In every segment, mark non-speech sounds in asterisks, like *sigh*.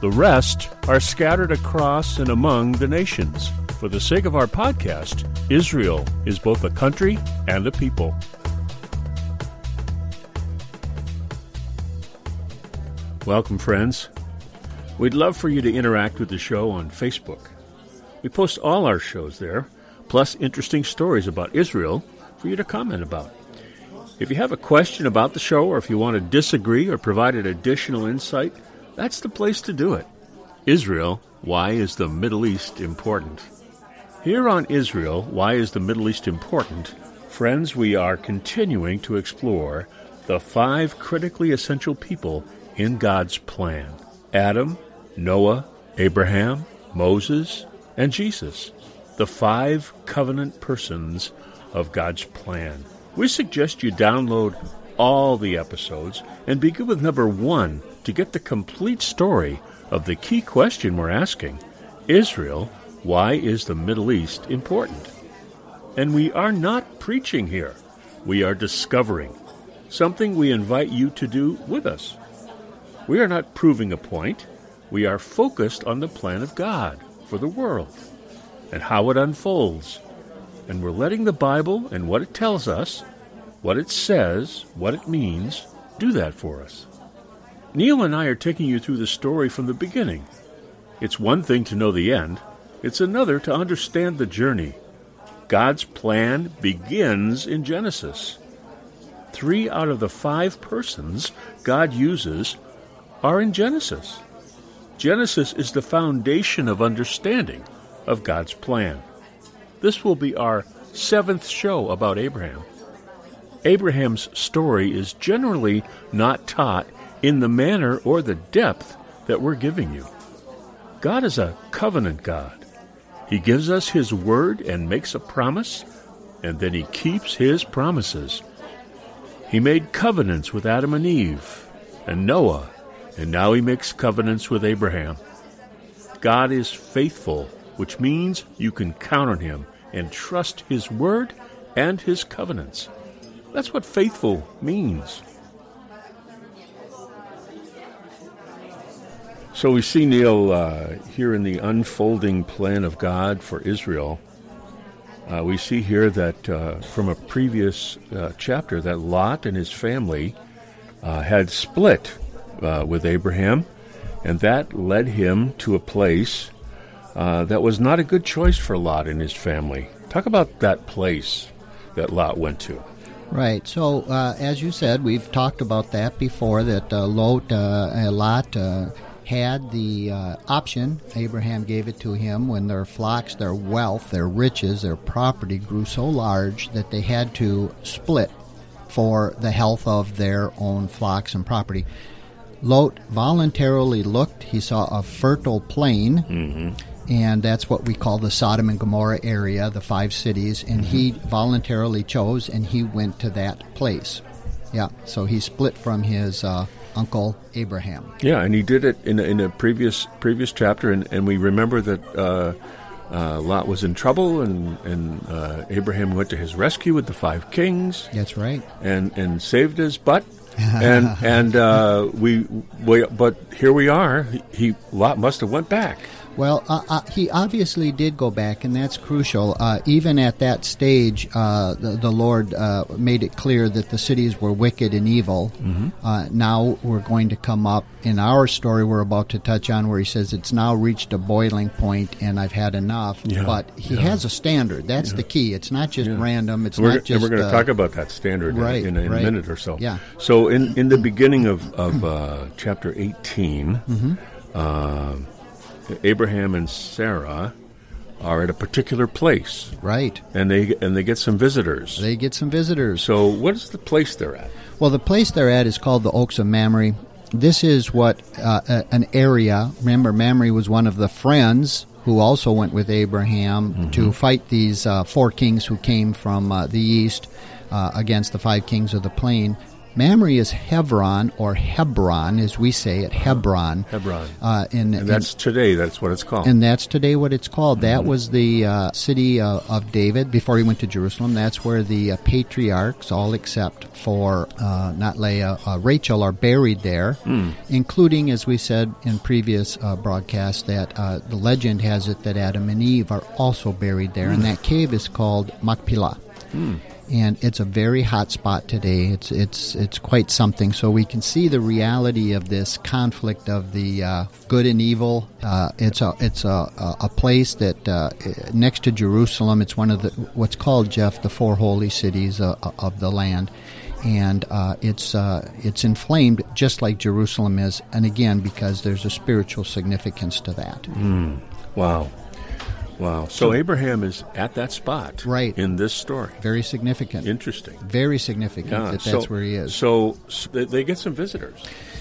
The rest are scattered across and among the nations. For the sake of our podcast, Israel is both a country and a people. Welcome, friends. We'd love for you to interact with the show on Facebook. We post all our shows there, plus interesting stories about Israel for you to comment about. If you have a question about the show, or if you want to disagree or provide an additional insight, that's the place to do it. Israel, why is the Middle East important? Here on Israel, why is the Middle East important? Friends, we are continuing to explore the five critically essential people in God's plan Adam, Noah, Abraham, Moses, and Jesus, the five covenant persons of God's plan. We suggest you download all the episodes and begin with number one to get the complete story of the key question we're asking Israel why is the Middle East important? And we are not preaching here. We are discovering something we invite you to do with us. We are not proving a point. We are focused on the plan of God for the world and how it unfolds. And we're letting the Bible and what it tells us, what it says, what it means, do that for us. Neil and I are taking you through the story from the beginning. It's one thing to know the end, it's another to understand the journey. God's plan begins in Genesis. Three out of the five persons God uses are in Genesis. Genesis is the foundation of understanding of God's plan. This will be our seventh show about Abraham. Abraham's story is generally not taught in the manner or the depth that we're giving you. God is a covenant God. He gives us His word and makes a promise, and then He keeps His promises. He made covenants with Adam and Eve and Noah, and now He makes covenants with Abraham. God is faithful, which means you can count on Him and trust His word and His covenants. That's what faithful means. So we see Neil uh, here in the unfolding plan of God for Israel. Uh, we see here that uh, from a previous uh, chapter that Lot and his family uh, had split uh, with Abraham, and that led him to a place that was not a good choice for Lot and his family. Talk about that place that Lot went to. Right. So, as you said, we've talked about that before. That Lot, Lot had the uh, option. Abraham gave it to him when their flocks, their wealth, their riches, their property grew so large that they had to split for the health of their own flocks and property. Lot voluntarily looked. He saw a fertile plain, mm-hmm. and that's what we call the Sodom and Gomorrah area, the five cities. And mm-hmm. he voluntarily chose, and he went to that place. Yeah, so he split from his uh, uncle Abraham. Yeah, and he did it in a, in a previous previous chapter, and, and we remember that uh, uh, Lot was in trouble, and and uh, Abraham went to his rescue with the five kings. That's right, and and saved his butt. *laughs* and and uh, we, we but here we are. He Lot must have went back. Well, uh, uh, he obviously did go back, and that's crucial. Uh, even at that stage, uh, the, the, Lord uh, made it clear that the cities were wicked and evil. Mm-hmm. Uh, now we're going to come up in our story we're about to touch on where he says it's now reached a boiling point and I've had enough. Yeah, but he yeah. has a standard. That's Yeah. the key. It's not just random. It's we're, not just. and we're going to talk about that standard in- right, in, a- in right. a minute or so. Yeah. So in, in the beginning of, of uh, chapter 18, Mm-hmm. Abraham and Sarah are at a particular place, Right. and they and they get some visitors. They get some visitors. so what is the place they're at? Well, the place they're at is called the Oaks of Mamre. This is what uh, a- an area. Remember, Mamre was one of the friends who also went with Abraham to fight these uh, four kings who came from uh, the east uh, against the five kings of the plain. Mamre is Hebron or Hebron, as we say it, Hebron. Hebron. Uh, in, And that's today. That's what it's called. and that's today what it's called. That was the uh, city uh, of David before he went to Jerusalem. That's where the uh, patriarchs, all except for uh, not Leah, uh, Rachel, are buried there, including, as we said in previous uh, broadcasts, that uh, the legend has it that Adam and Eve are also buried there, and that cave is called Machpelah and it's a very hot spot today. It's it's it's quite something. So we can see the reality of this conflict of the uh, good and evil. Uh, it's a it's a, a, place that uh, next to Jerusalem. It's one of the what's called Jeff the four holy cities uh, of the land. And uh, it's uh, it's inflamed just like Jerusalem is, and again because there's a spiritual significance to that. wow, wow. So Abraham is at that spot, Right. in this story. Very significant. Interesting. Very significant Yeah, that so- that's where he is. So, they, they get some visitors.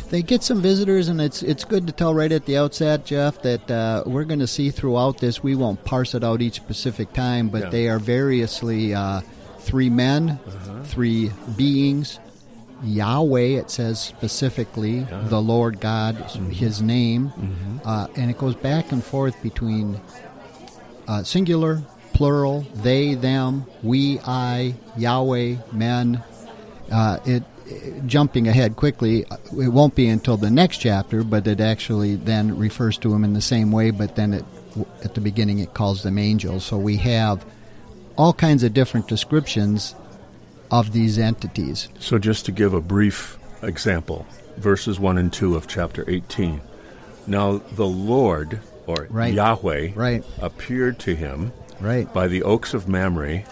They get some visitors, and it's it's good to tell right at the outset, Jeff, that uh, we're going to see throughout this. We won't parse it out each specific time, but Yeah. they are variously uh, three men, three beings. Yahweh, it says specifically, the Lord God, His name, uh, and it goes back and forth between uh, singular, plural, they, them, we, I, Yahweh, men. Uh, it jumping ahead quickly, uh, it won't be until the next chapter, but it actually then refers to them in the same way. But then it, at the beginning, it calls them angels. So we have all kinds of different descriptions of these entities. So, just to give a brief example, verses 1 and 2 of chapter 18. Now, the Lord, or Right. Yahweh, Right. appeared to him Right. by the oaks of Mamre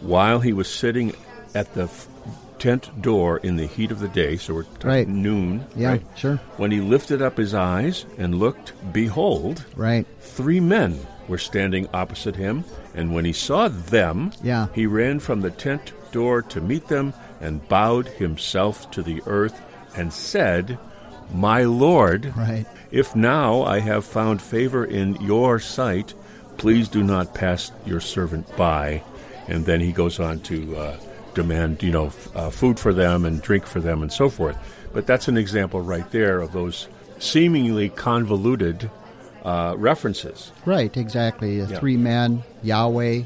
while he was sitting at the f- tent door in the heat of the day. So, we're talking Right. noon. Yeah, right? sure. When he lifted up his eyes and looked, behold, Right. three men were standing opposite him, and when he saw them, Yeah. he ran from the tent door to meet them and bowed himself to the earth and said, My Lord, Right. If now I have found favor in your sight, please do not pass your servant by. And then he goes on to uh, demand, you know, f- uh, food for them and drink for them and so forth. But that's an example right there of those seemingly convoluted uh, references. Right, exactly. Uh, Yeah. Three men, Yahweh,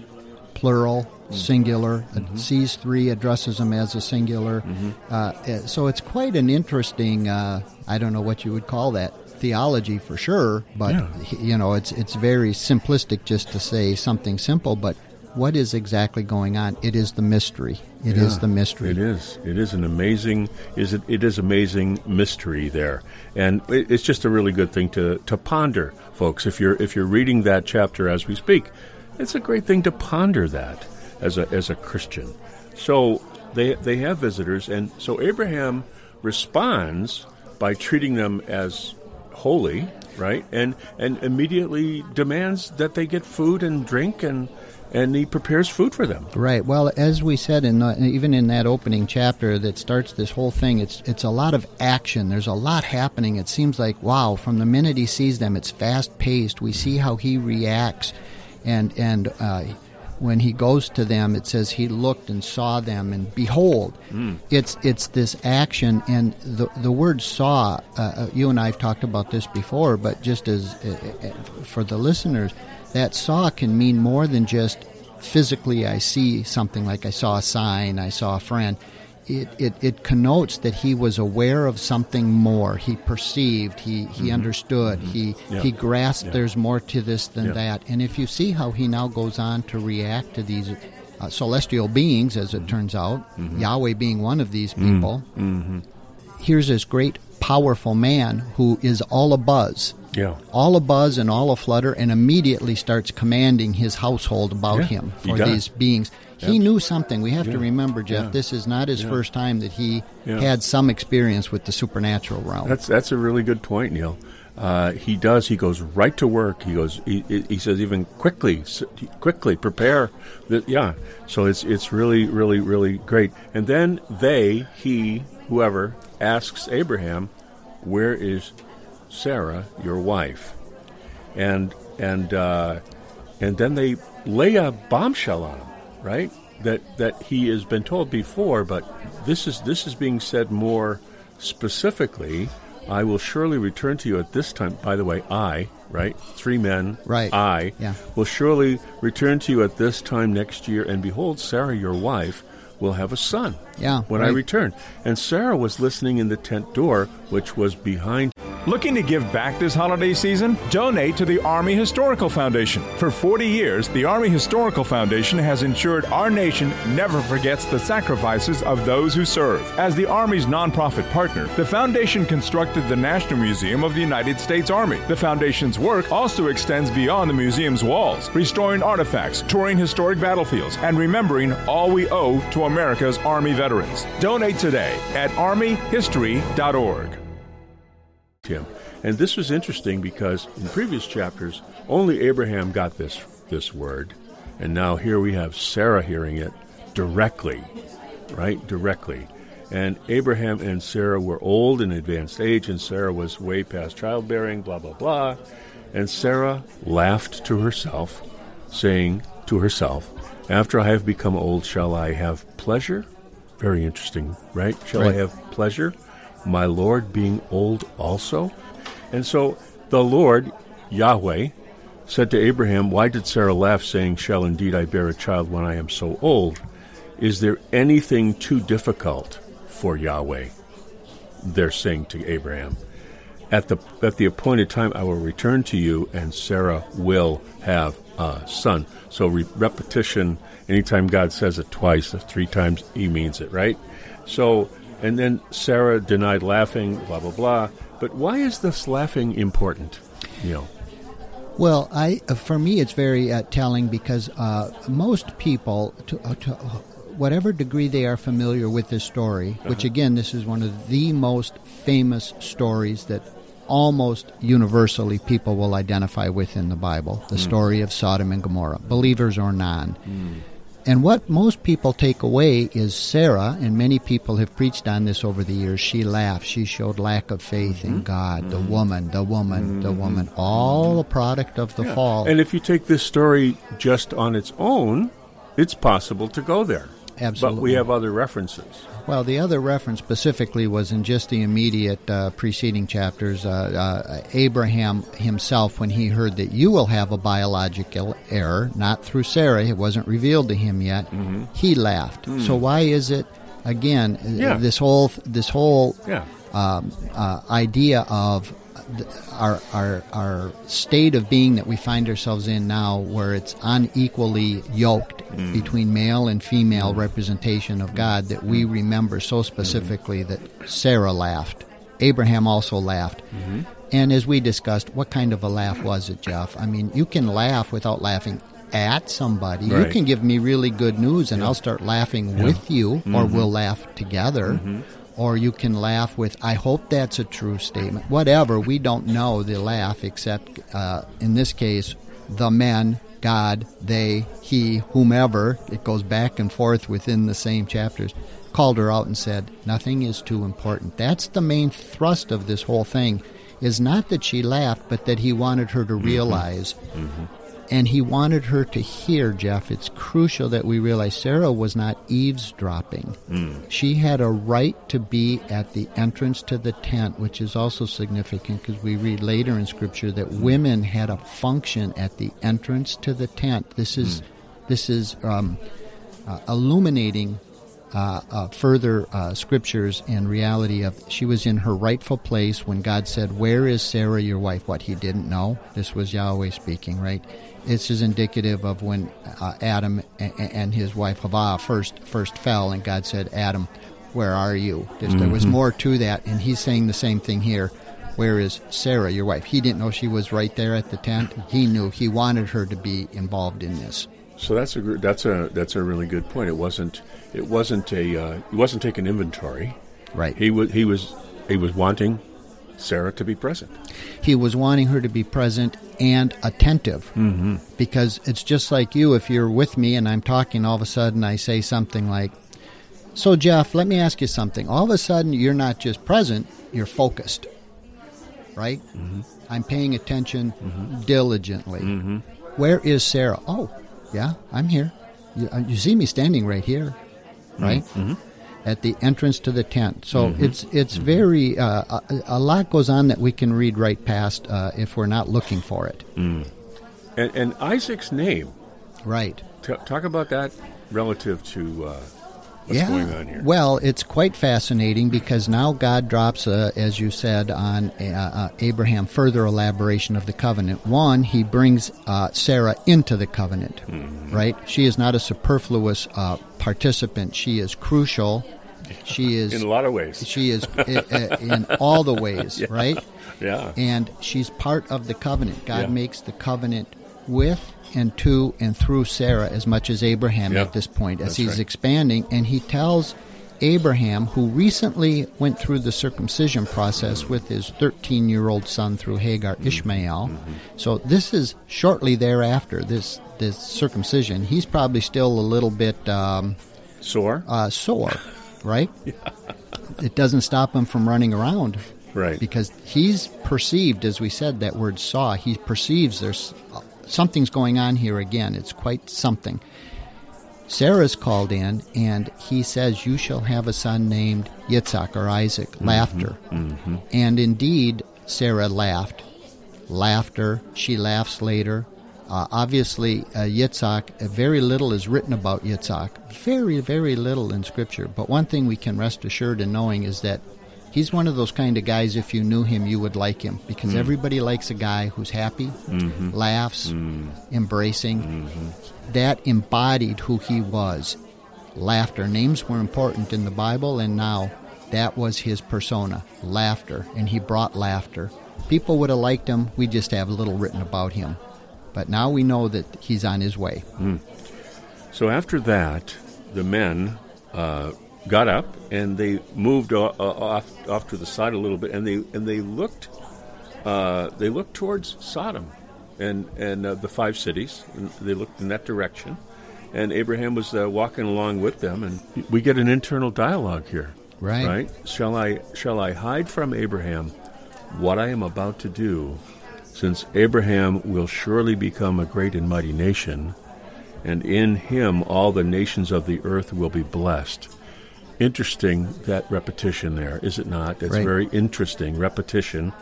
plural, Mm. singular. Mm-hmm. Sees three, addresses them as a singular. Uh, uh, so it's quite an interesting, uh, I don't know what you would call that, theology for sure, but, Yeah. you know, it's, it's very simplistic just to say something simple, but what is exactly going on? It is the mystery. It is Yeah, the mystery. It is. It is an amazing. Is it? It is amazing mystery there, and it, it's just a really good thing to to ponder, folks. If you're if you're reading that chapter as we speak, it's a great thing to ponder that as a as a Christian. So they they have visitors, and so Abraham responds by treating them as holy, right? And and immediately demands that they get food and drink and and he prepares food for them. Right. Well, as we said in the, even in that opening chapter that starts this whole thing, it's it's a lot of action. There's a lot happening. It seems like wow, from the minute he sees them, it's fast paced. We see how he reacts, and and uh, when he goes to them, it says he looked and saw them, and behold, it's it's this action. And the the word saw. Uh, uh, you and I have talked about this before, but just as uh, uh, for the listeners, that saw can mean more than just physically I see something like I saw a sign, I saw a friend. It, it, it connotes that he was aware of something more. He perceived, he, he understood, he, Yeah. he grasped Yeah. there's more to this than Yeah. that. And if you see how he now goes on to react to these uh, celestial beings, as it turns out, Yahweh being one of these people, here's this great, powerful man who is all a buzz Yeah. all a buzz and all a flutter and immediately starts commanding his household about him for these beings. He knew something. We have to remember, Jeff, yeah, this is not his yeah. first time that he Yeah. had some experience with the supernatural realm. That's that's a really good point, Neil. Uh, he does. He goes right to work. He goes. He, he says even quickly, quickly prepare. The, yeah. So it's it's really really really great. And then they, he, whoever asks Abraham, "Where is Sarah, your wife?" And and uh, and then they lay a bombshell on him, right? That that he has been told before, but this is this is being said more specifically. I will surely return to you at this time. By the way, I, right? Three men, Right. I Yeah. will surely return to you at this time next year, and behold, Sarah, your wife, will have a son. Yeah, when I returned. And Sarah was listening in the tent door, which was behind Looking to give back this holiday season? Donate to the Army Historical Foundation. For 40 years, the Army Historical Foundation has ensured our nation never forgets the sacrifices of those who serve. As the Army's nonprofit partner, the foundation constructed the National Museum of the United States Army. The foundation's work also extends beyond the museum's walls, restoring artifacts, touring historic battlefields, and remembering all we owe to America's Army veterans. Donate today at armyhistory.org. Tim, And this was interesting because in previous chapters, only Abraham got this this word, and now here we have Sarah hearing it directly, right? Directly. And Abraham and Sarah were old in advanced age, and Sarah was way past childbearing, blah, blah, blah. And Sarah laughed to herself, saying to herself, After I have become old, shall I have pleasure? Very interesting, right? Shall I have pleasure? My Lord being old also? And so the Lord, Yahweh, said to Abraham, Why did Sarah laugh, saying, Shall indeed I bear a child when I am so old? Is there anything too difficult for Yahweh? They're saying to Abraham. At the at the appointed time, I will return to you, and Sarah will have a son. So re- repetition. Anytime God says it twice, three times, He means it, right? So, and then Sarah denied laughing. Blah blah blah. But why is this laughing important? You know. Well, I uh, for me it's very uh, telling because uh, most people, to, uh, to whatever degree they are familiar with this story, which again, this is one of the most famous stories that almost universally people will identify with in the Bible, the story of Sodom and Gomorrah, believers or non. And what most people take away is Sarah, and many people have preached on this over the years. She laughed. She showed lack of faith in mm-hmm. God. The mm-hmm. woman, the woman, the mm-hmm. woman. All a product of the fall. And if you take this story just on its own, it's possible to go there. Absolutely. But we have other references. Well, the other reference specifically was in just the immediate uh, preceding chapters. Uh, uh, Abraham himself, when he heard that you will have a biological error, not through Sarah, it wasn't revealed to him yet, he laughed. So why is it? Again, Yeah. this whole this whole Yeah. um, uh, idea of our, our our state of being that we find ourselves in now, where it's unequally yoked mm. between male and female mm. representation of God, that we mm. remember so mm-hmm. specifically that Sarah laughed, Abraham also laughed. Mm-hmm. And as we discussed, what kind of a laugh was it, Jeff? I mean, you can laugh without laughing at somebody. You can give me really good news, and I'll start laughing with you, or mm-hmm. we'll laugh together. Or you can laugh with, I hope that's a true statement. Whatever, we don't know the laugh, except uh, in this case, the men, God, they, he, whomever, it goes back and forth within the same chapters, called her out and said, Nothing is too important. That's the main thrust of this whole thing, is not that she laughed, but that he wanted her to realize and he wanted her to hear, Jeff. It's crucial that we realize Sarah was not eavesdropping. She had a right to be at the entrance to the tent, which is also significant because we read later in Scripture that women had a function at the entrance to the tent. This is this is um, uh, illuminating uh, uh, further uh, scriptures and reality of she was in her rightful place when God said, "Where is Sarah, your wife?" What he didn't know. This was Yahweh speaking, right? This is indicative of when uh, Adam and, and his wife Havah first first fell, and God said, "Adam, where are you?" There's, There was more to that, and he's saying the same thing here. Where is Sarah, your wife? He didn't know she was right there at the tent. He knew. He wanted her to be involved in this. So that's a that's a that's a really good point. It wasn't it wasn't a uh, he wasn't taking inventory. Right. He was he was he was wanting Sarah to be present. he was wanting her to be present and attentive. Mm-hmm. because it's just like you if you're with me and i'm talking all of a sudden i say something like so jeff let me ask you something. All of a sudden you're not just present you're focused. Right? Mm-hmm. I'm paying attention mm-hmm. diligently. Mm-hmm. Where is sarah? Oh yeah i'm here. You, uh, you see me standing right here. Right at the entrance to the tent. So it's it's very uh, a, a lot goes on that we can read right past uh, if we're not looking for it. And, and Isaac's name. Right. T- talk about that relative to uh, what's yeah. going on here. Well, it's quite fascinating because now God drops, uh, as you said, on uh, uh, Abraham further elaboration of the covenant. One, he brings uh, Sarah into the covenant, Mm-hmm. right? She is not a superfluous uh, participant. She is crucial. She *laughs* is in a lot of ways. she is uh, in all the ways, *laughs* right? Yeah. and she's part of the covenant. God Yeah. makes the covenant with and to and through Sarah as much as Abraham Yeah. at this point as That's he's right. expanding and he tells Abraham who recently went through the circumcision process with his 13-year-old son through Hagar Mm-hmm. Ishmael. So this is shortly thereafter this this circumcision. He's probably still a little bit um, Sore? uh, sore, *laughs* right? It doesn't stop him from running around right. because he's perceived, as we said, that word saw. He perceives there's something's going on here again. It's quite something. Sarah's called in, and he says, "You shall have a son named Yitzhak or Isaac." Laughter, and indeed, Sarah laughed. Laughter. She laughs later. Uh, obviously, uh, Yitzhak. Uh, very little is written about Yitzhak. Very, very little in Scripture. But one thing we can rest assured in knowing is that he's one of those kind of guys. If you knew him, you would like him because mm. everybody likes a guy who's happy, mm-hmm. laughs, mm-hmm. embracing. Mm-hmm. That embodied who he was. Laughter. Names were important in the Bible, and now that was his persona. Laughter, and he brought laughter. People would have liked him. We just have little written about him. But now we know that he's on his way. Hmm. So after that, the men uh, got up and they moved o- uh, off off to the side a little bit, and they and they looked uh, they looked towards Sodom and and uh, the five cities. And they looked in that direction, and Abraham was uh, walking along with them, and we get an internal dialogue here. Right. Right. Shall I shall I hide from Abraham what I am about to do, since Abraham will surely become a great and mighty nation, and in him all the nations of the earth will be blessed. Interesting that repetition there, is it not? That's Right. very interesting repetition.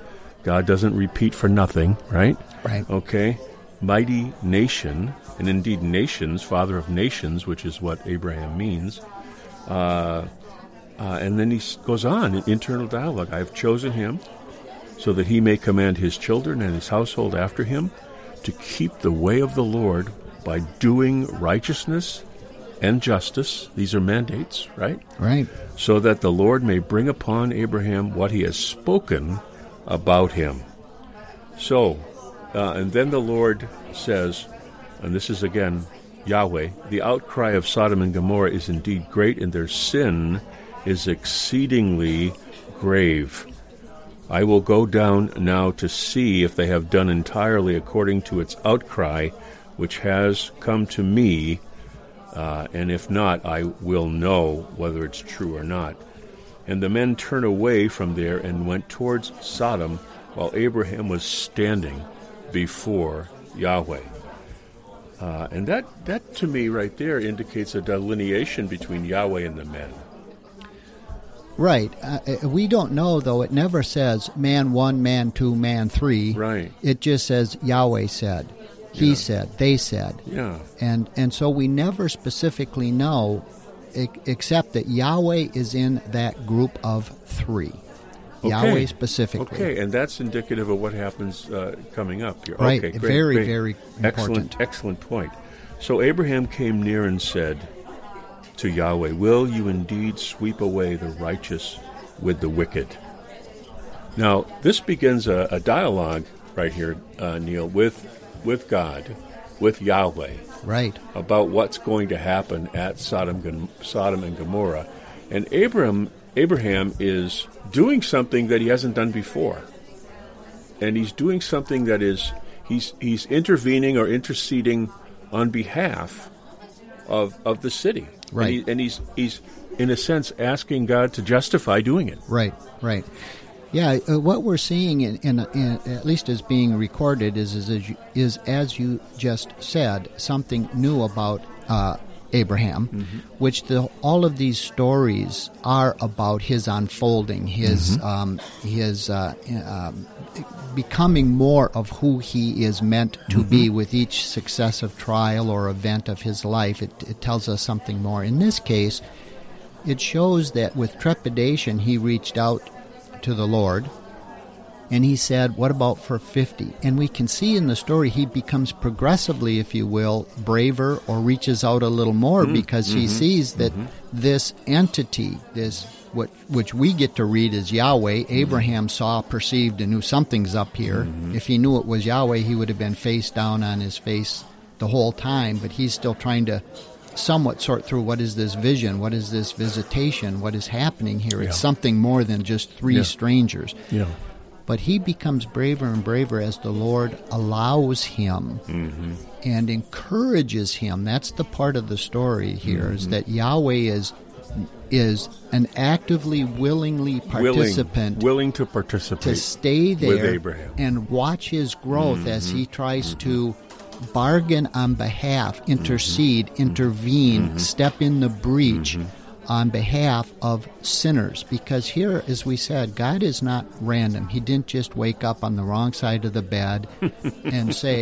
God doesn't repeat for nothing, right? Right. Okay. Mighty nation, and indeed nations, father of nations, which is what Abraham means. Uh, uh, and then he goes on in internal dialogue. I have chosen him so that he may command his children and his household after him to keep the way of the Lord by doing righteousness and justice. These are mandates, right? Right. So that the Lord may bring upon Abraham what he has spoken about him. So, uh, and then the Lord says, and this is again Yahweh, the outcry of Sodom and Gomorrah is indeed great, and their sin is exceedingly grave. I will go down now to see if they have done entirely according to its outcry, which has come to me, uh, and if not, I will know whether it's true or not. And the men turned away from there and went towards Sodom, while Abraham was standing before Yahweh. Uh, and that, that to me right there indicates a delineation between Yahweh and the men. Right. Uh, uh, we don't know, though. It never says man one, man two, man three. Right. It just says Yahweh said, He Yeah. said, they said. Yeah. And, and so we never specifically know except that Yahweh is in that group of three. Okay. Yahweh specifically. Okay, and that's indicative of what happens uh, coming up here. Right, Okay, great, very, great. very excellent, important. excellent point. So Abraham came near and said to Yahweh, "Will you indeed sweep away the righteous with the wicked?" Now, this begins a, a dialogue right here, uh, Neil, with with God, with Yahweh, Right. about what's going to happen at Sodom, Sodom and Gomorrah, and Abraham Abraham is doing something that he hasn't done before, and he's doing something that is he's he's intervening or interceding on behalf of of the city, Right. And, he, and he's he's in a sense asking God to justify doing it. Right, right. Yeah, uh, what we're seeing, in, in, in, at least as being recorded, is, is, as you, is, as you just said, something new about uh, Abraham, which the, all of these stories are about his unfolding, his, um, his uh, um, becoming more of who he is meant to be with each successive trial or event of his life. It, it tells us something more. In this case, it shows that with trepidation he reached out to the Lord and he said, What about for 50? And we can see in the story he becomes progressively, if you will, braver or reaches out a little more mm-hmm. because he mm-hmm. sees that mm-hmm. this entity, this what which we get to read as Yahweh, Abraham saw, perceived, and knew something's up here. If he knew it was Yahweh, he would have been face down on his face the whole time, but he's still trying to somewhat sort through what is this vision, what is this visitation, what is happening here. It's Yeah. something more than just three Yeah. strangers. Yeah. But he becomes braver and braver as the Lord allows him Mm-hmm. and encourages him. That's the part of the story here is that Yahweh is is an actively, willingly participant willing, willing to participate to stay with there Abraham. Mm-hmm. and watch his growth as he tries to bargain on behalf, intercede, Mm-hmm. intervene, step in the breach on behalf of sinners. Because here, as we said, God is not random. He didn't just wake up on the wrong side of the bed *laughs* and say,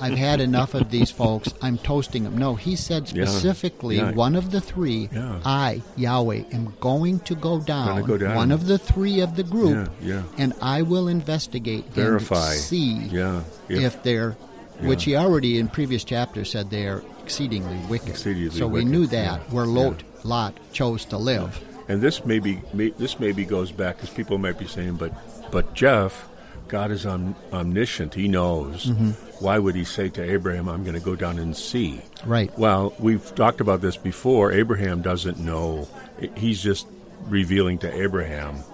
I've had enough of these folks. I'm toasting them. No, he said specifically, Yeah. one of the three, Yeah. I, Yahweh, am going to go down, go down. one of the three of the group, Yeah, yeah. and I will investigate Verify. and see Yeah, if, they're, which he already in previous chapters said they are exceedingly wicked. Exceedingly so we knew that yeah, where yeah. Lot, Lot chose to live. And this maybe may, this maybe goes back because people might be saying, but but Jeff, God is om- omniscient. He knows. Mm-hmm. Why would He say to Abraham, "I'm going to go down and see"? Right. Well, we've talked about this before. Abraham doesn't know. He's just revealing to Abraham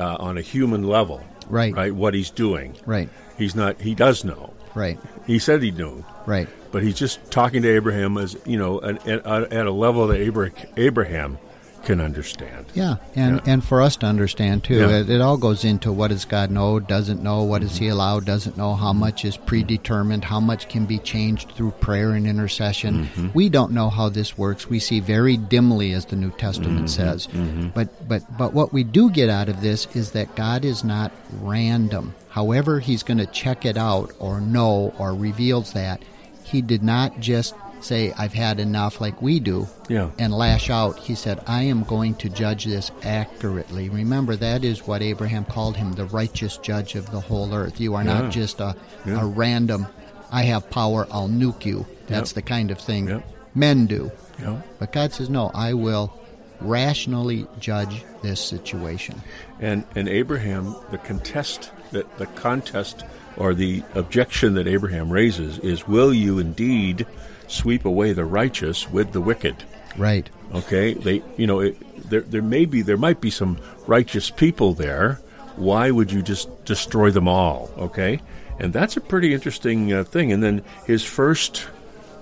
uh, on a human level, Right. Right. What he's doing. Right. He's not. He does know. Right. He said he knew. Right. But he's just talking to Abraham as you know at, at, at a level that Abra- Abraham can understand. Yeah, and Yeah. and for us to understand too, Yeah. it, it all goes into what does God know, doesn't know, what does He allow, doesn't know, how much is predetermined, how much can be changed through prayer and intercession. Mm-hmm. We don't know how this works. We see very dimly, as the New Testament Mm-hmm. says. But but but what we do get out of this is that God is not random. However, He's going to check it out or know or reveals that He did not just say, "I've had enough," like we do Yeah. and lash out. He said, I am going to judge this accurately. Remember, that is what Abraham called him, the righteous judge of the whole earth. You are Yeah. not just a, Yeah. a random, I have power, I'll nuke you. That's Yep. the kind of thing Yep. men do. Know? But God says, no, I will rationally judge this situation. And and Abraham, the contest, the, the contest or the objection that Abraham raises is, will you indeed sweep away the righteous with the wicked? Right. Okay, they, you know, it, there there may be there might be some righteous people there. Why would you just destroy them all? Okay, and that's a pretty interesting uh, thing. And then his first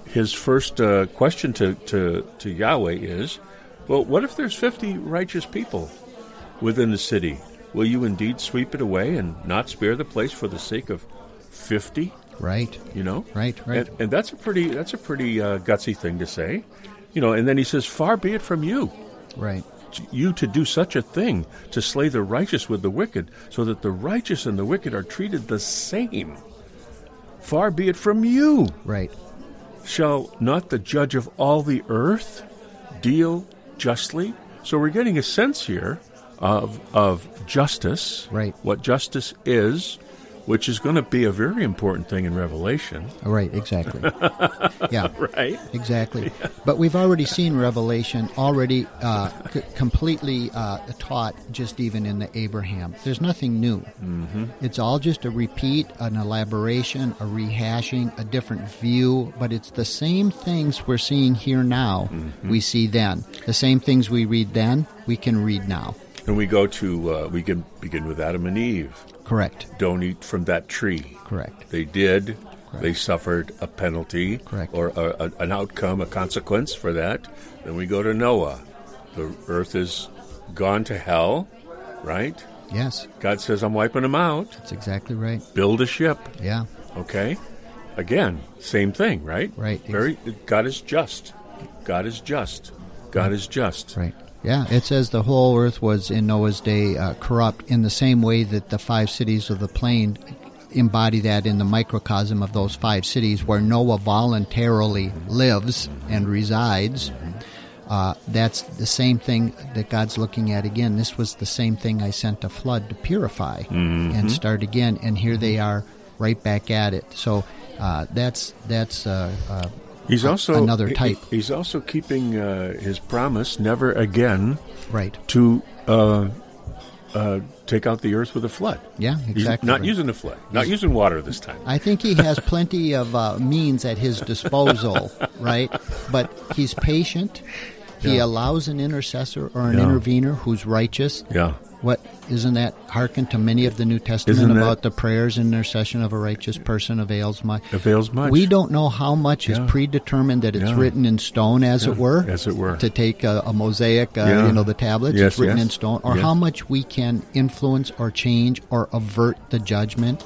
his first uh, question to, to to Yahweh is, well, what if there's fifty righteous people within the city? Will you indeed sweep it away and not spare the place for the sake of fifty? Right. You know, Right, right. And, and that's a pretty that's a pretty uh, gutsy thing to say. You know, and then he says, "Far be it from you." Right. you to do such a thing, to slay the righteous with the wicked, so that the righteous and the wicked are treated the same. Far be it from you. Right. Shall not the judge of all the earth deal justly? So we're getting a sense here of of justice, Right. What justice is, which is going to be a very important thing in Revelation, Right. Exactly. *laughs* yeah. right? Exactly. But we've already seen Revelation already uh, c- completely uh, taught just even in the Abraham. There's nothing new. Mm-hmm. It's all just a repeat, an elaboration, a rehashing, a different view, but it's the same things we're seeing here now we see then. The same things we read then, we can read now. And we go to uh, we can begin with Adam and Eve. Correct. Don't eat from that tree. Correct. They did. They suffered a penalty Correct. or a, a, an outcome, a consequence for that. Then we go to Noah. The earth is gone to hell, right? Yes, God says, I'm wiping them out. that's exactly right. Build a ship, Yeah. okay? Again, same thing, right? Right. Very. God is just. God is just. God is just. Right. Yeah, it says the whole earth was in Noah's day uh, corrupt in the same way that the five cities of the plain embody that in the microcosm of those five cities where Noah voluntarily lives and resides. Uh, that's the same thing that God's looking at again. This was the same thing I sent a flood to purify and start again, and here they are right back at it. So uh, that's that's uh, uh, He's also another he- type. He's also keeping uh, his promise never again right. to uh, uh, take out the earth with a flood. Yeah, He's exactly. not right. using a flood. Not using water this time. I think he has plenty of uh, means at his disposal, *laughs* right? But he's patient. He Yeah. allows an intercessor or an Yeah. intervener who's righteous. Yeah. What isn't that hearken to many of the New Testament Isn't about the prayers and intercession of a righteous person avails much? Avails much. We don't know how much Yeah. is predetermined that it's Yeah. written in stone, as Yeah, it were, as it were. to take a, a mosaic, uh, you know, the tablets, Yes, it's written yes. in stone, or Yes. how much we can influence or change or avert the judgment.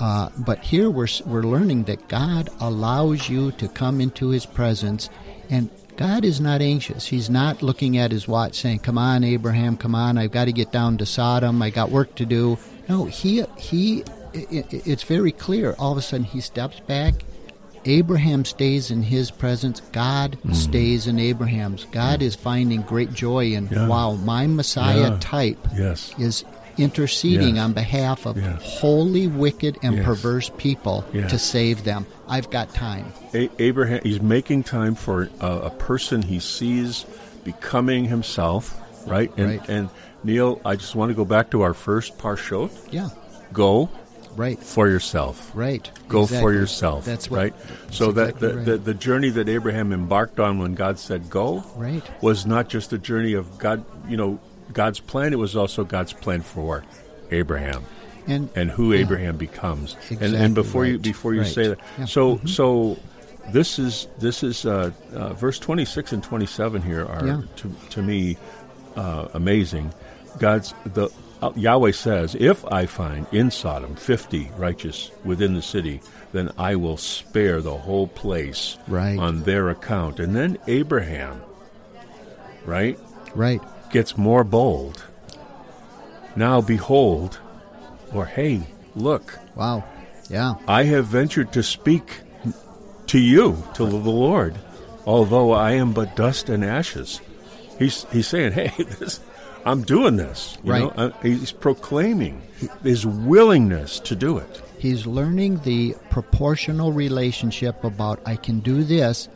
Uh, but here we're we're learning that God allows you to come into His presence, and God is not anxious. He's not looking at his watch saying, "Come on, Abraham, come on. I've got to get down to Sodom. I got work to do." No, he he. it's very clear. All of a sudden, he steps back. Abraham stays in his presence. God hmm. stays in Abraham's. God is finding great joy in, Yeah. wow, my Messiah Yeah. type Yes. is interceding Yes. on behalf of Yes. wholly wicked and Yes. perverse people to save them. I've got time. A- Abraham, he's making time for a, a person he sees becoming himself, right? And, Right. and Neil, I just want to go back to our first parshot. Yeah, Go right, for yourself. right. Go for yourself. That's what, right. that's So that exactly the, right. the the journey that Abraham embarked on when God said go, Right. was not just a journey of God. You know, God's plan. It was also God's plan for Abraham and and who Yeah. Abraham becomes. and, Exactly and before you before you Right. say that, Yeah. so Mhm. so this is this is uh, uh, verse twenty six and twenty seven here are Yeah. to to me uh, amazing. God's the uh, Yahweh says, "If I find in Sodom fifty righteous within the city, then I will spare the whole place Right. on their account." And then Abraham, right, right, gets more bold. Now behold, or hey, look, wow, yeah, I have ventured to speak to you, to the Lord, although I am but dust and ashes. He's he's saying, *laughs* hey, this, I'm doing this. You Right. know? Uh, he's proclaiming his willingness to do it. he's learning the proportional relationship about I can do this,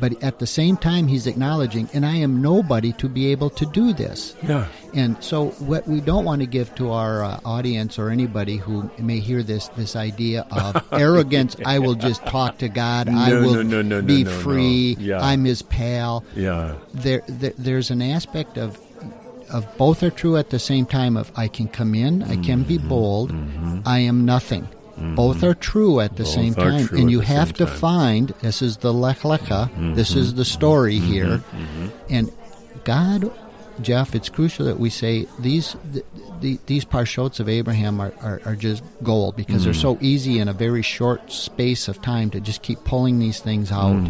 but at the same time, he's acknowledging, and I am nobody to be able to do this. Yeah. And so, what we don't want to give to our uh, audience or anybody who may hear this this idea of *laughs* arrogance. I will just talk to God. I will no, no, no, no, be no, no. free. Yeah. I'm His pal. Yeah. There, there, there's an aspect of of both are true at the same time. Of I can come in, I can Mm-hmm. be bold. I am nothing. Both are true at the Both same time, and you have to time. find. This is the lech lecha. This is the story here, and God, Jeff. It's crucial that we say these the, the, these parshots of Abraham are, are, are just gold because they're so easy in a very short space of time to just keep pulling these things out.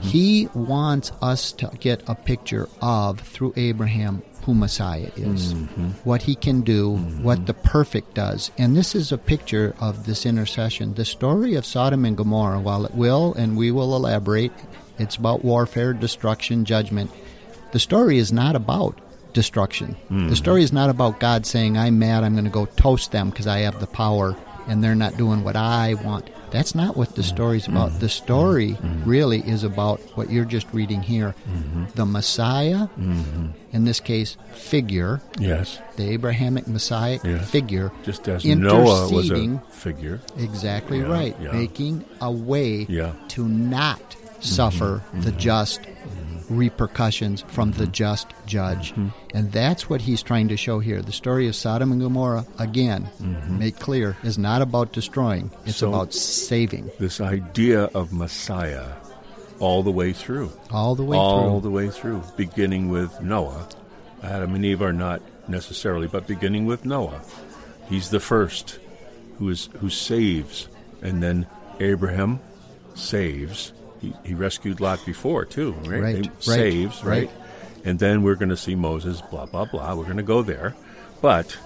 He wants us to get a picture of through Abraham who Messiah is, mm-hmm. what he can do, mm-hmm. what the perfect does. And this is a picture of this intercession. The story of Sodom and Gomorrah, while it will, and we will elaborate, it's about warfare, destruction, judgment. The story is not about destruction. The mm-hmm. story is not about God saying, I'm mad, I'm going to go toast them because I have the power and they're not doing what I want. That's not what the story's mm-hmm. about. The story mm-hmm. really is about what you're just reading here. Mm-hmm. The Messiah, in this case, figure, Yes. the Abrahamic Messiah Yeah. figure, Just as Noah was a figure. Exactly Yeah, right. yeah. Making a way Yeah. to not suffer the just repercussions from the mm-hmm. just judge. Mm-hmm. And that's what he's trying to show here. The story of Sodom and Gomorrah, again, mm-hmm. make clear, is not about destroying, it's So- about saving This idea of Messiah all the way through. all the way all through. All the way through, beginning with Noah. Adam and Eve are not necessarily, but beginning with Noah. He's the first who is who saves, and then Abraham saves. He, he rescued Lot before too, right? Right, right, saves, right? right. And then we're going to see Moses, blah blah blah. We're going to go there, but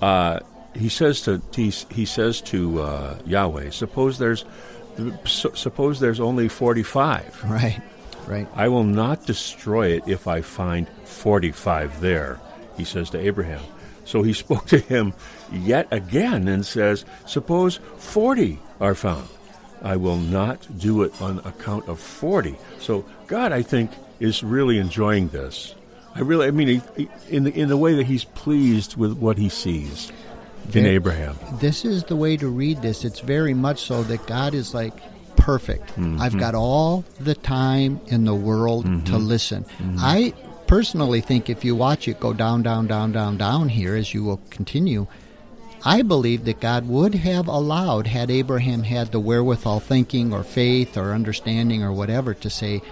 uh, he says to he, he says to uh, Yahweh, suppose there's suppose there's only forty five. *laughs* Right, right. I will not destroy it if I find 45 there, he says to Abraham. So he *laughs* spoke to him yet again and says, Suppose 40 are found. I will not do it on account of 40. So God, I think, is really enjoying this. I really, I mean, he, in, the, in the way that he's pleased with what he sees in Abraham. This is the way to read this. It's very much so that God is like perfect. Mm-hmm. I've got all the time in the world to listen. Mm-hmm. I personally think if you watch it go down, down, down, down, down here as you will continue, I believe that God would have allowed, had Abraham had the wherewithal thinking or faith or understanding or whatever, to say,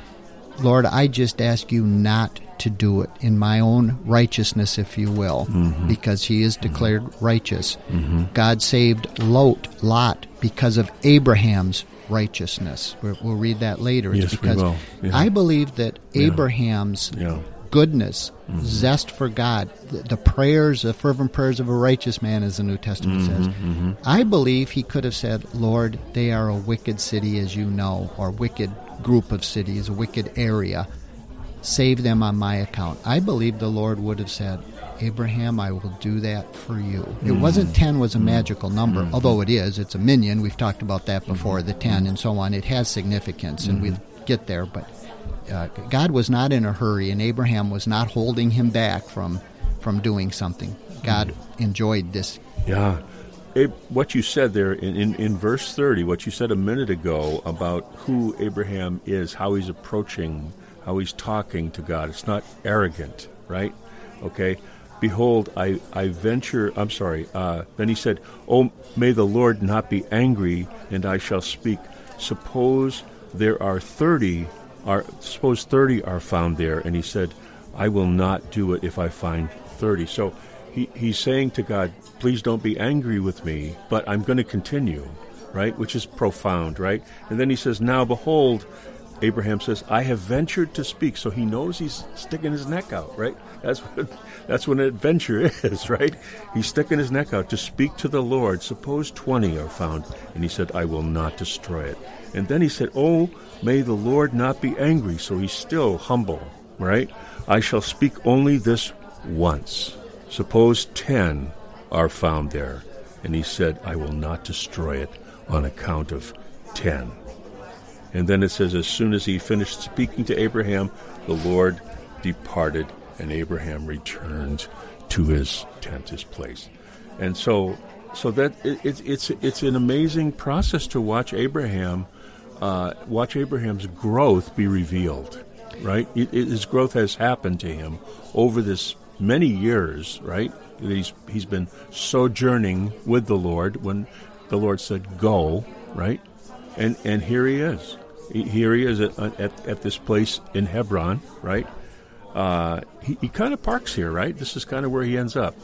Lord, I just ask you not to do it in my own righteousness, if you will, mm-hmm. because he is declared mm-hmm. righteous. Mm-hmm. God saved Lot, Lot because of Abraham's righteousness. We'll, we'll read that later. Yes, it's we because will. Yeah. I believe that Abraham's Yeah. Goodness, mm-hmm. zest for God, the, the prayers, the fervent prayers of a righteous man, as the New Testament mm-hmm, says. Mm-hmm. I believe he could have said, Lord, they are a wicked city, as you know, or wicked group of cities, a wicked area. Save them on my account. I believe the Lord would have said, Abraham, I will do that for you. It wasn't 10 was a magical number, although it is. It's a minyan. We've talked about that before, the 10 and so on. It has significance, and we'll get there. But uh, God was not in a hurry, and Abraham was not holding him back from, from doing something. God enjoyed this. Yeah. What you said there in, in, in verse 30, what you said a minute ago about who Abraham is, how he's approaching, how he's talking to God, it's not arrogant, right? Okay. Behold, I, I venture, I'm sorry. Uh, then he said, Oh, may the Lord not be angry, and I shall speak. Suppose there are 30, are, suppose 30 are found there. And he said, I will not do it if I find 30. So he, he's saying to God, please don't be angry with me, but I'm going to continue, right? Which is profound, right? And then he says, Now behold, Abraham says, I have ventured to speak. So he knows he's sticking his neck out, right? That's what, that's what an adventure *laughs* is, right? He's sticking his neck out to speak to the Lord. Suppose 20 are found. And he said, I will not destroy it. And then he said, Oh, may the Lord not be angry. So he's still humble, right? I shall speak only this once. Suppose 10 are found there. And he said, I will not destroy it on account of 10. And then it says, as soon as he finished speaking to Abraham, the Lord departed, and Abraham returned to his tent, his place. And so, so that it, it, it's it's an amazing process to watch Abraham, uh, watch Abraham's growth be revealed, right? It, it- his growth has happened to him over this many years, right? He's he's been sojourning with the Lord when the Lord said go, right? And and here he is. He- Here he is at, at, at this place in Hebron, right? Uh, he, he kind of parks here, right? This is kind of where he ends up.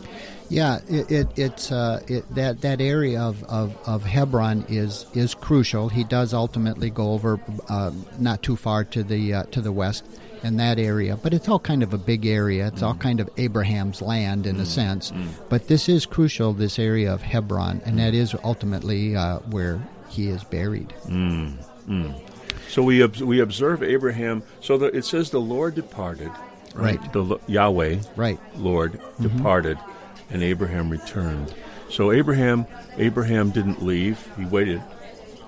Yeah, it, it, it's uh, it, that that area of, of, of Hebron is is crucial. He does ultimately go over uh, not too far to the uh, to the west in that area, but it's all kind of a big area. It's all kind of Abraham's land in a sense. But this is crucial. This area of Hebron, and that is ultimately uh, where he is buried. So we obs- we observe Abraham. So the, it says the Lord departed, right? Right. The Yahweh, Right. Lord departed, and Abraham returned. So Abraham Abraham didn't leave. He waited.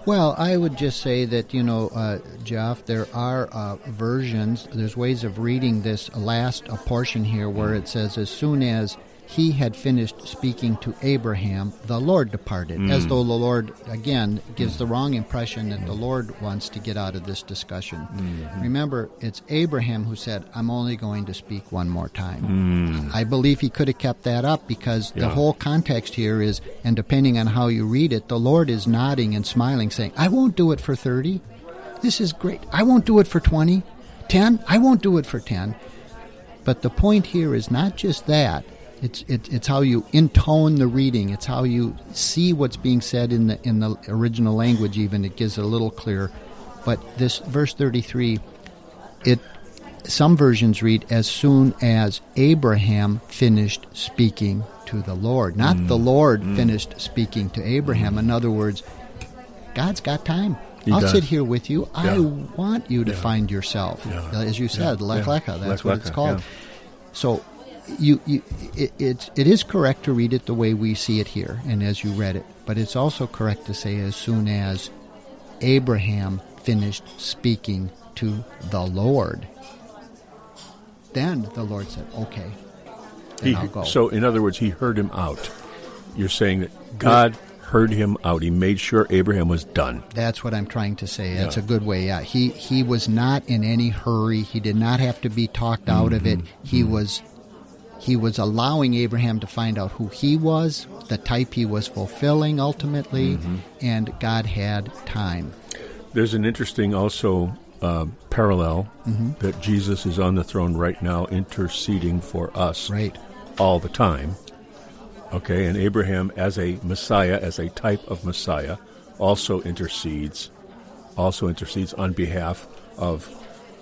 Well, I would just say that, you know, uh, Jeff, there are uh, versions, there's ways of reading this last uh, portion here where it says, as soon as he had finished speaking to Abraham, the Lord departed. As mm. though the Lord, again, gives the wrong impression that the Lord wants to get out of this discussion. Mm-hmm. Remember, it's Abraham who said, I'm only going to speak one more time. Mm. I believe he could have kept that up because the whole context here is, and depending on how you read it, the Lord is nodding and smiling, saying, I won't do it for 30. This is great. I won't do it for 20. 10. I won't do it for 10. But the point here is not just that. It's it, it's how you intone the reading. It's how you see what's being said in the in the original language. Even it gives it a little clearer. But this verse thirty three, it some versions read as soon as Abraham finished speaking to the Lord, not mm. the Lord mm. finished speaking to Abraham. Mm. In other words, God's got time. He I'll does. sit here with you. I want you to find yourself, Yeah. as you said, Yeah. lech lecha. That's Lech what it's called. yeah. So, you, you it, it it is correct to read it the way we see it here, and as you read it. But it's also correct to say as soon as Abraham finished speaking to the Lord, then the Lord said, "Okay, then He, I'll go." so in other words, he heard him out. You're saying that God heard him out. He made sure Abraham was done. That's what I'm trying to say. That's Yeah. a good way. Yeah, he he was not in any hurry. He did not have to be talked out of Mm-hmm. it. He was he was allowing Abraham to find out who he was, the type he was fulfilling ultimately, Mm-hmm. and God had time. There's an interesting also uh, parallel that Jesus is on the throne right now, interceding for us Right. all the time. Okay, and Abraham, as a Messiah, as a type of Messiah, also intercedes, also intercedes on behalf of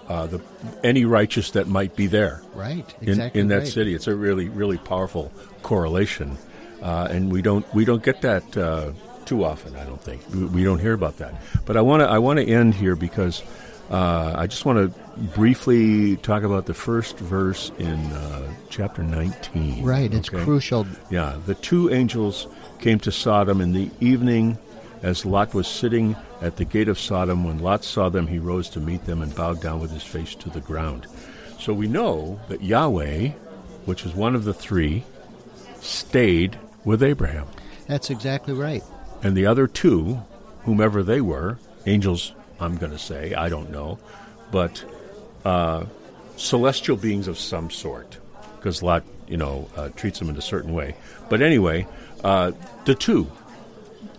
uh, the any righteous that might be there Right. in, Exactly. in that right. city. It's a really, really powerful correlation, uh, and we don't we don't get that uh, too often. I don't think we, we don't hear about that. But I want to I want to end here because uh, I just want to briefly talk about the first verse in uh, chapter nineteen. Right. It's okay? crucial. Yeah, the two angels came to Sodom in the evening as Lot was sitting at the gate of Sodom. When Lot saw them, he rose to meet them and bowed down with his face to the ground. So we know that Yahweh, which is one of the three, stayed with Abraham. That's exactly right. And the other two, whomever they were, angels, I'm going to say, I don't know, but uh, celestial beings of some sort, because Lot, you know, uh, treats them in a certain way. But anyway, uh, the two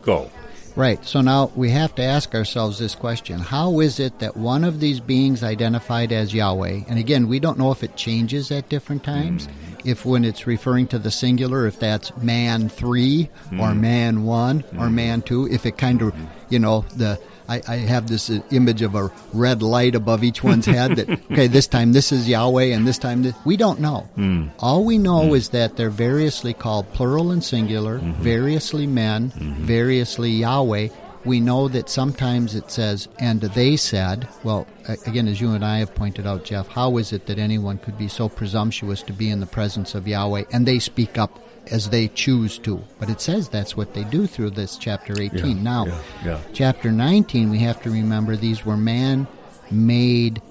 go. Right. So now we have to ask ourselves this question How is it that one of these beings identified as Yahweh, and again, we don't know if it changes at different times, mm-hmm. if when it's referring to the singular, if that's man three or mm-hmm. man one or mm-hmm. man two, if it kind of, you know, the. I, I have this uh, image of a red light above each one's *laughs* head that, okay, this time this is Yahweh and this time this. We don't know. Hmm. All we know hmm. is that they're variously called plural and singular, mm-hmm. variously men, mm-hmm. variously Yahweh. we know that sometimes it says, and they said, well, again, as you and I have pointed out, Jeff, how is it that anyone could be so presumptuous to be in the presence of Yahweh and they speak up as they choose to? But it says that's what they do through this chapter 18. Yeah, now, yeah, yeah. chapter 19, we have to remember these were man made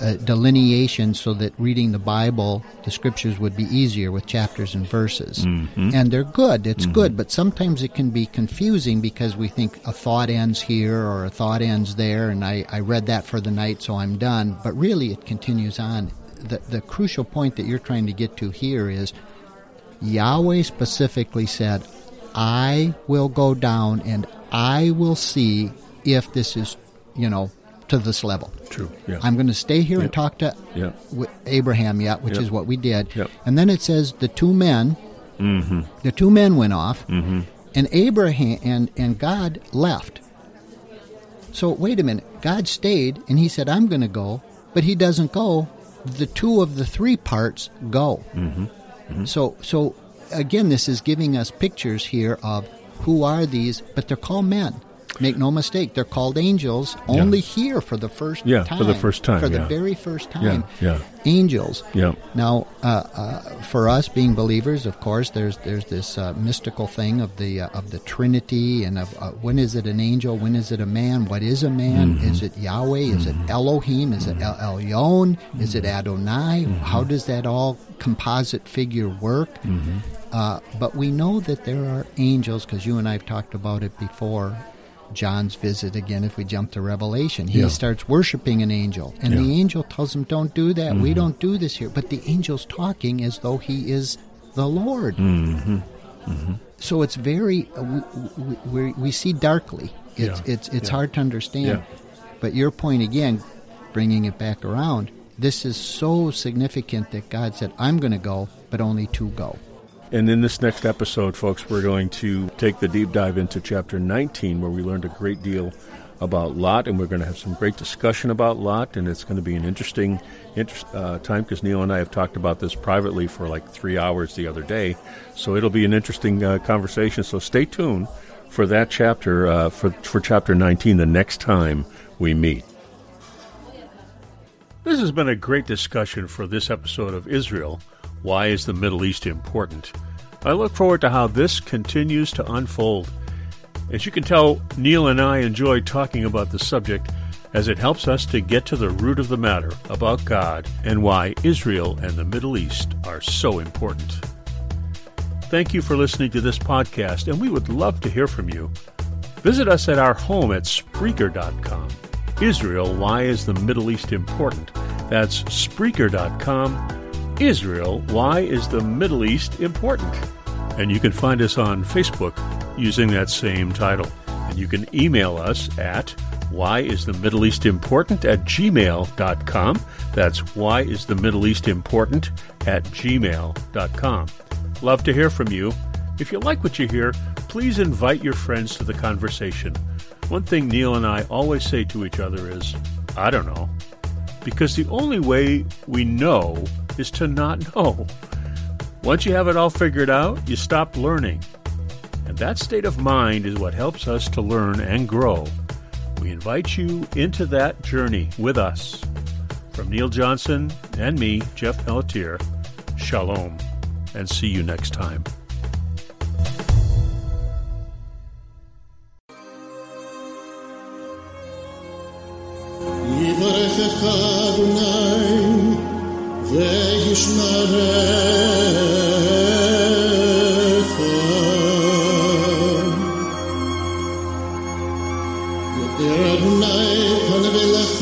uh, delineations so that reading the Bible, the scriptures would be easier with chapters and verses. Mm-hmm. And they're good, it's good, but sometimes it can be confusing because we think a thought ends here or a thought ends there, and I, I read that for the night, so I'm done. But really, it continues on. The, the crucial point that you're trying to get to here is Yahweh specifically said, I will go down and I will see if this is, you know, to this level. True. Yeah. I'm going to stay here Yep. and talk to Yeah. Abraham yet, which Yep. is what we did. And then it says the two men, Mm-hmm. the two men went off, and Abraham and, and God left. So wait a minute, God stayed, and He said, "I'm going to go," but He doesn't go. The two of the three parts go. Mm-hmm. Mm-hmm. So so again, this is giving us pictures here of who are these, but they're called men. Make no mistake, they're called angels only here for the first Yeah, time. for the first time, For the very first time. yeah. yeah. Angels. Yeah. Now, uh, uh, for us being believers, of course, there's there's this uh, mystical thing of the uh, of the Trinity and of uh, when is it an angel, when is it a man, what is a man? Mm-hmm. Is it Yahweh? Is it Elohim? Is it El Elyon? Is it Adonai? Mm-hmm. How does that all composite figure work? Mm-hmm. Uh, but we know that there are angels because you and I have talked about it before. John's visit again. If we jump to Revelation, he Yeah. starts worshiping an angel, and Yeah. the angel tells him, "Don't do that. We mm-hmm. don't do this here." But the angel's talking as though he is the Lord. Mm-hmm. Mm-hmm. So it's very uh, we, we, we, we see darkly. It's Yeah. it's it's hard to understand. But your point again, bringing it back around, this is so significant that God said, "I'm going to go, but only two go." And in this next episode, folks, we're going to take the deep dive into chapter 19, where we learned a great deal about Lot, and we're going to have some great discussion about Lot, and it's going to be an interesting interest, uh, time because Neil and I have talked about this privately for like three hours the other day. So it'll be an interesting uh, conversation. So stay tuned for that chapter, uh, for, for chapter 19, the next time we meet. This has been a great discussion for this episode of Israel. Why is the Middle East important? I look forward to how this continues to unfold. As you can tell, Neil and I enjoy talking about the subject as it helps us to get to the root of the matter about God and why Israel and the Middle East are so important. Thank you for listening to this podcast, and we would love to hear from you. Visit us at our home at Spreaker.com. Israel, why is the Middle East important? That's Spreaker.com. Israel, why is the Middle East important? And you can find us on Facebook using that same title. And you can email us at why is the Middle East important at gmail.com. That's why is the Middle East important at gmail.com. Love to hear from you. If you like what you hear, please invite your friends to the conversation. One thing Neil and I always say to each other is, I don't know. Because the only way we know is to not know. Once you have it all figured out, you stop learning. And that state of mind is what helps us to learn and grow. We invite you into that journey with us. From Neil Johnson and me, Jeff Pelletier, shalom, and see you next time. יברכך אדוני וישמרך ידע אדוני פניו אליך